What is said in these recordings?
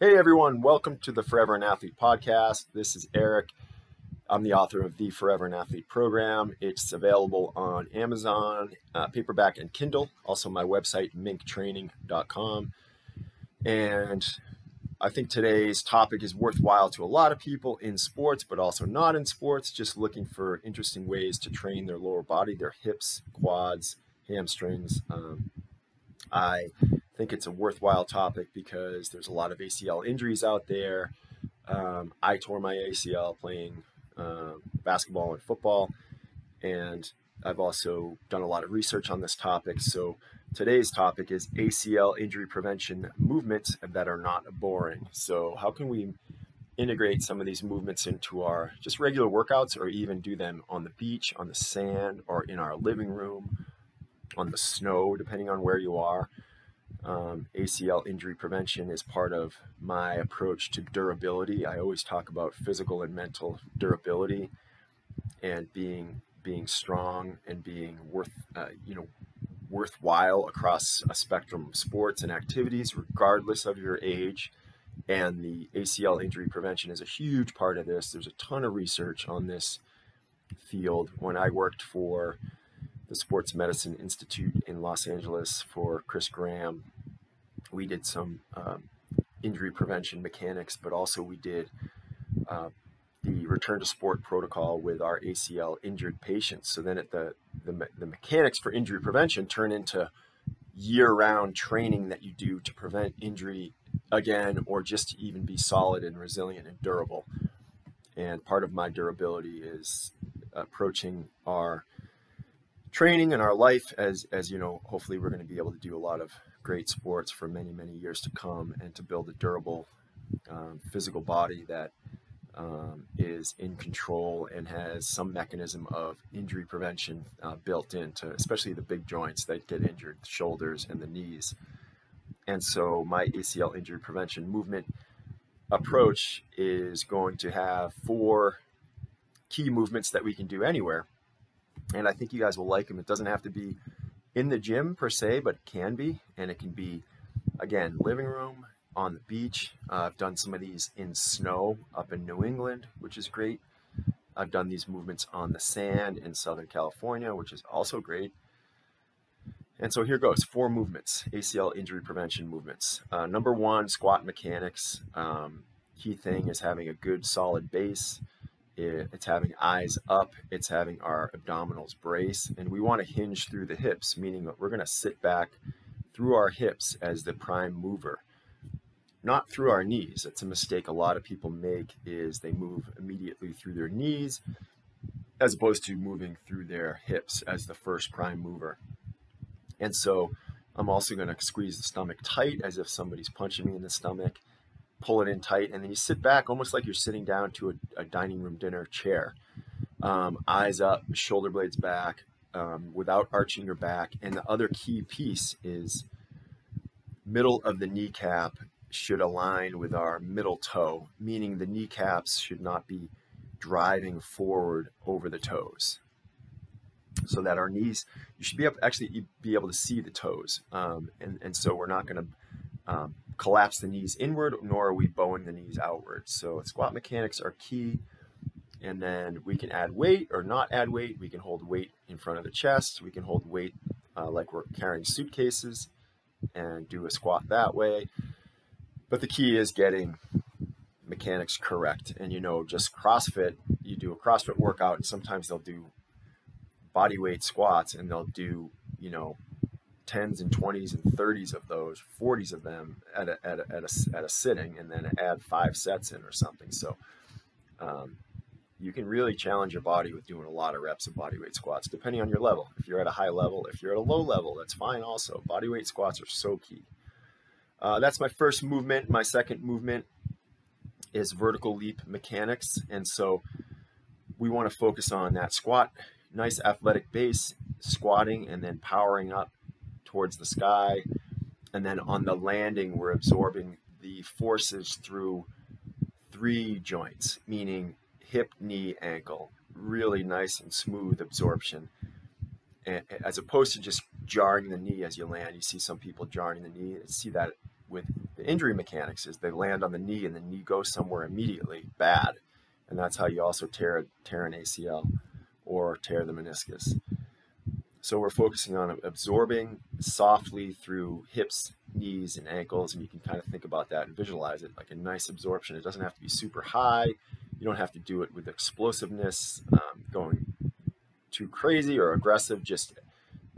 Hey everyone, welcome to the Forever an Athlete podcast. This is Eric. I'm the author of the Forever an Athlete program. It's available on Amazon, uh, paperback, and Kindle. Also, my website, minktraining.com. And I think today's topic is worthwhile to a lot of people in sports, but also not in sports, just looking for interesting ways to train their lower body, their hips, quads, hamstrings. Um, I think it's a worthwhile topic because there's a lot of ACL injuries out there. Um, I tore my ACL playing uh, basketball and football, and I've also done a lot of research on this topic. So today's topic is ACL injury prevention movements that are not boring. So how can we integrate some of these movements into our just regular workouts or even do them on the beach, on the sand, or in our living room, on the snow, depending on where you are? Um, ACL injury prevention is part of my approach to durability. I always talk about physical and mental durability and being being strong and being worth uh, you know worthwhile across a spectrum of sports and activities, regardless of your age. And the ACL injury prevention is a huge part of this. There's a ton of research on this field. When I worked for the Sports Medicine Institute in Los Angeles for Chris Graham. We did some um, injury prevention mechanics, but also we did uh, the return to sport protocol with our ACL injured patients. So then, at the, the the mechanics for injury prevention turn into year-round training that you do to prevent injury again, or just to even be solid and resilient and durable. And part of my durability is approaching our training and our life as as you know hopefully we're going to be able to do a lot of great sports for many many years to come and to build a durable um, physical body that um, is in control and has some mechanism of injury prevention uh, built into especially the big joints that get injured the shoulders and the knees. And so my acl injury prevention movement approach is going to have four key movements that we can do anywhere and I think you guys will like them. It doesn't have to be in the gym per se, but it can be, and it can be again living room, on the beach. Uh, I've done some of these in snow up in New England, which is great. I've done these movements on the sand in Southern California, which is also great. And so here goes four movements, ACL injury prevention movements. Uh, number one, squat mechanics. Um, key thing is having a good solid base it's having eyes up, it's having our abdominals brace, and we want to hinge through the hips, meaning that we're going to sit back through our hips as the prime mover, not through our knees. That's a mistake a lot of people make is they move immediately through their knees as opposed to moving through their hips as the first prime mover. And so I'm also going to squeeze the stomach tight as if somebody's punching me in the stomach pull it in tight, and then you sit back almost like you're sitting down to a, a dining room dinner chair. Um, eyes up, shoulder blades back, um, without arching your back. And the other key piece is middle of the kneecap should align with our middle toe, meaning the kneecaps should not be driving forward over the toes. So that our knees, you should be able actually be able to see the toes, um, and and so we're not going to um, collapse the knees inward, nor are we bowing the knees outward. So squat mechanics are key. And then we can add weight or not add weight. We can hold weight in front of the chest. We can hold weight uh, like we're carrying suitcases and do a squat that way. But the key is getting mechanics correct. And you know, just CrossFit, you do a CrossFit workout, and sometimes they'll do body weight squats and they'll do, you know, tens and twenties and thirties of those, forties of them at a, at a, at a, at a sitting, and then add five sets in or something. So um, you can really challenge your body with doing a lot of reps of body weight squats, depending on your level. If you're at a high level, if you're at a low level, that's fine. Also, body weight squats are so key. Uh, that's my first movement. My second movement is vertical leap mechanics, and so we want to focus on that squat, nice athletic base, squatting, and then powering up towards the sky. And then on the landing, we're absorbing the forces through three joints, meaning hip, knee, ankle. Really nice and smooth absorption. As opposed to just jarring the knee as you land, you see some people jarring the knee. I see that with the the injury mechanics is they land on the knee and the knee goes somewhere immediately bad. And that's how you also tear, tear an ACL or tear the meniscus. So we're focusing on absorbing softly through hips, knees, and ankles. And you can kind of think about that and visualize it like a nice absorption. It doesn't have to be super high. You don't have to do it with explosiveness, um, going too crazy or aggressive, just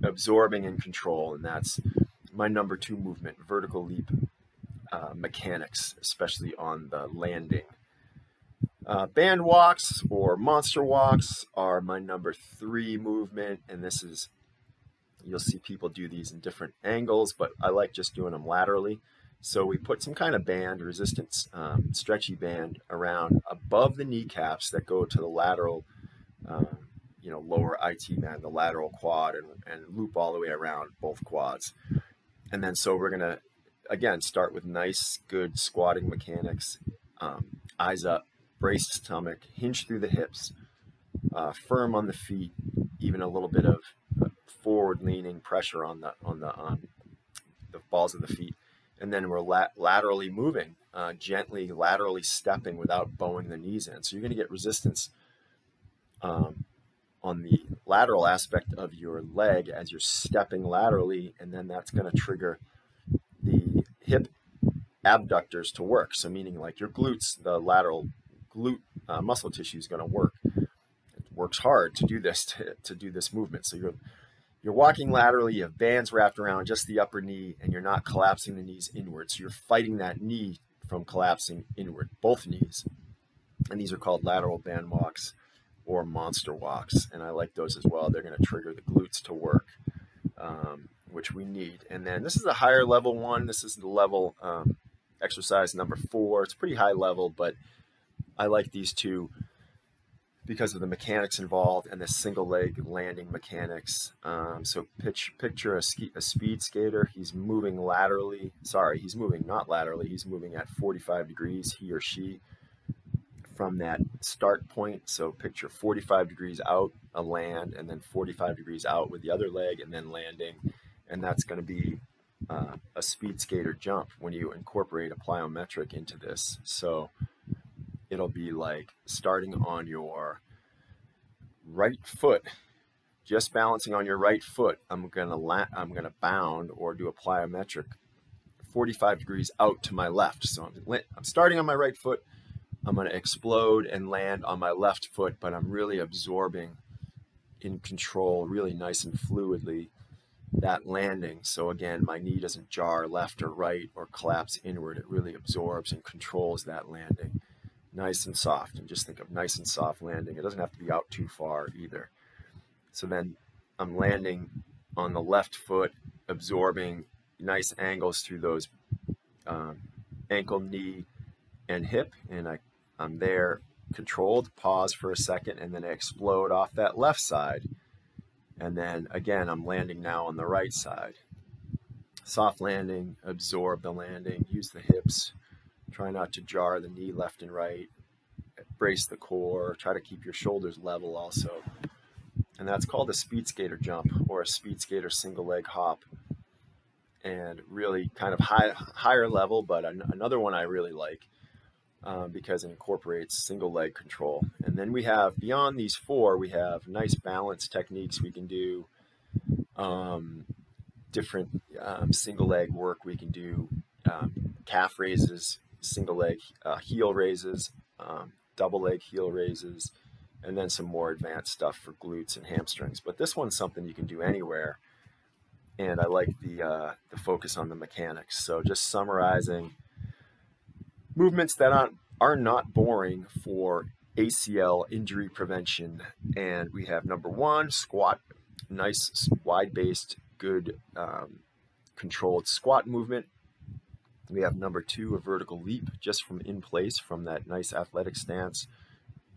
absorbing and control. And that's my number two movement, vertical leap uh, mechanics, especially on the landing. Uh, band walks or monster walks are my number three movement, and this is You'll see people do these in different angles, but I like just doing them laterally. So we put some kind of band, resistance, um, stretchy band around above the kneecaps that go to the lateral, um, you know, lower IT band, the lateral quad, and, and loop all the way around both quads. And then so we're gonna again start with nice, good squatting mechanics, um, eyes up, braced stomach, hinge through the hips, uh, firm on the feet, even a little bit of forward leaning pressure on the on the um, the balls of the feet, and then we're laterally moving, uh, gently laterally stepping without bowing the knees in. So you're going to get resistance um, on the lateral aspect of your leg as you're stepping laterally, and then that's going to trigger the hip abductors to work. So meaning like your glutes, the lateral glute uh, muscle tissue is going to work. It works hard to do this to, to do this movement. So you're you're walking laterally, you have bands wrapped around just the upper knee, and you're not collapsing the knees inward. So you're fighting that knee from collapsing inward, both knees. And these are called lateral band walks or monster walks. And I like those as well. They're going to trigger the glutes to work, um, which we need. And then this is a higher level one. This is the level um, exercise number four. It's pretty high level, but I like these two because of the mechanics involved and the single leg landing mechanics. Um, so pitch, picture a, ski, a speed skater. He's moving laterally. Sorry, he's moving not laterally. He's moving at 45 degrees, he or she, from that start point. So picture 45 degrees out, a land, and then 45 degrees out with the other leg, and then landing. And that's going to be uh, a speed skater jump when you incorporate a plyometric into this. So it'll be like starting on your right foot, just balancing on your right foot. I'm gonna la- I'm gonna bound or do a plyometric 45 degrees out to my left. So I'm, I'm starting on my right foot. I'm gonna explode and land on my left foot, but I'm really absorbing in control, really nice and fluidly that landing. So again, my knee doesn't jar left or right or collapse inward. It really absorbs and controls that landing nice and soft. And just think of nice and soft landing. It doesn't have to be out too far either. So then I'm landing on the left foot, absorbing nice angles through those um, ankle, knee, and hip. And I, I'm there controlled, pause for a second, and then I explode off that left side. And then again, I'm landing now on the right side. Soft landing, absorb the landing, use the hips, Try not to jar the knee left and right. Brace the core. Try to keep your shoulders level also. And that's called a speed skater jump or a speed skater single leg hop. And really kind of high, higher level, but an, another one I really like um, because it incorporates single leg control. And then we have beyond these four, we have nice balance techniques we can do, um, different um, single leg work we can do, um, calf raises, single leg uh, heel raises, um, double leg heel raises, and then some more advanced stuff for glutes and hamstrings. But this one's something you can do anywhere, and I like the uh, the focus on the mechanics. So just summarizing movements that aren't are not boring for ACL injury prevention, and we have number one squat, nice wide based, good um, controlled squat movement we have number two, a vertical leap just from in place from that nice athletic stance,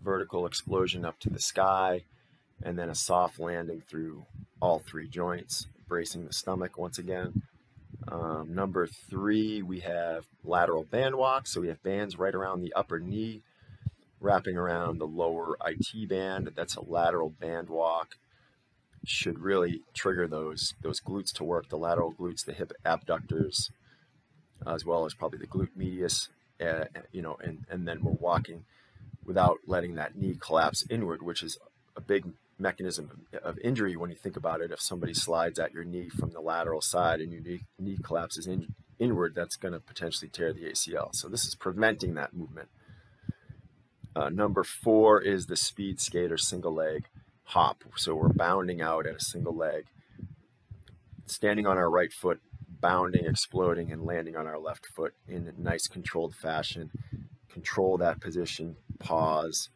vertical explosion up to the sky, and then a soft landing through all three joints, bracing the stomach once again. Um, number three, we have lateral band walk. So we have bands right around the upper knee, wrapping around the lower IT band. That's a lateral band walk. Should really trigger those those glutes to work, the lateral glutes, the hip abductors, as well as probably the glute medius, uh, you know, and, and then we're walking without letting that knee collapse inward, which is a big mechanism of injury when you think about it. If somebody slides at your knee from the lateral side and your knee, knee collapses in, inward, that's going to potentially tear the ACL. So this is preventing that movement. Uh, number four is the speed skater single leg hop. So we're bounding out at a single leg, standing on our right foot, bounding, exploding, and landing on our left foot in a nice controlled fashion. Control that position, pause,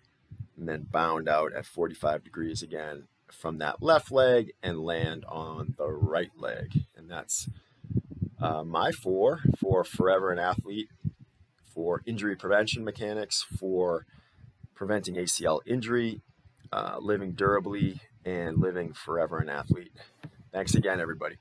and then bound out at 45 degrees again from that left leg and land on the right leg. And that's uh, my four for forever an athlete, for injury prevention mechanics, for preventing ACL injury, uh, living durably, and living forever an athlete. Thanks again, everybody.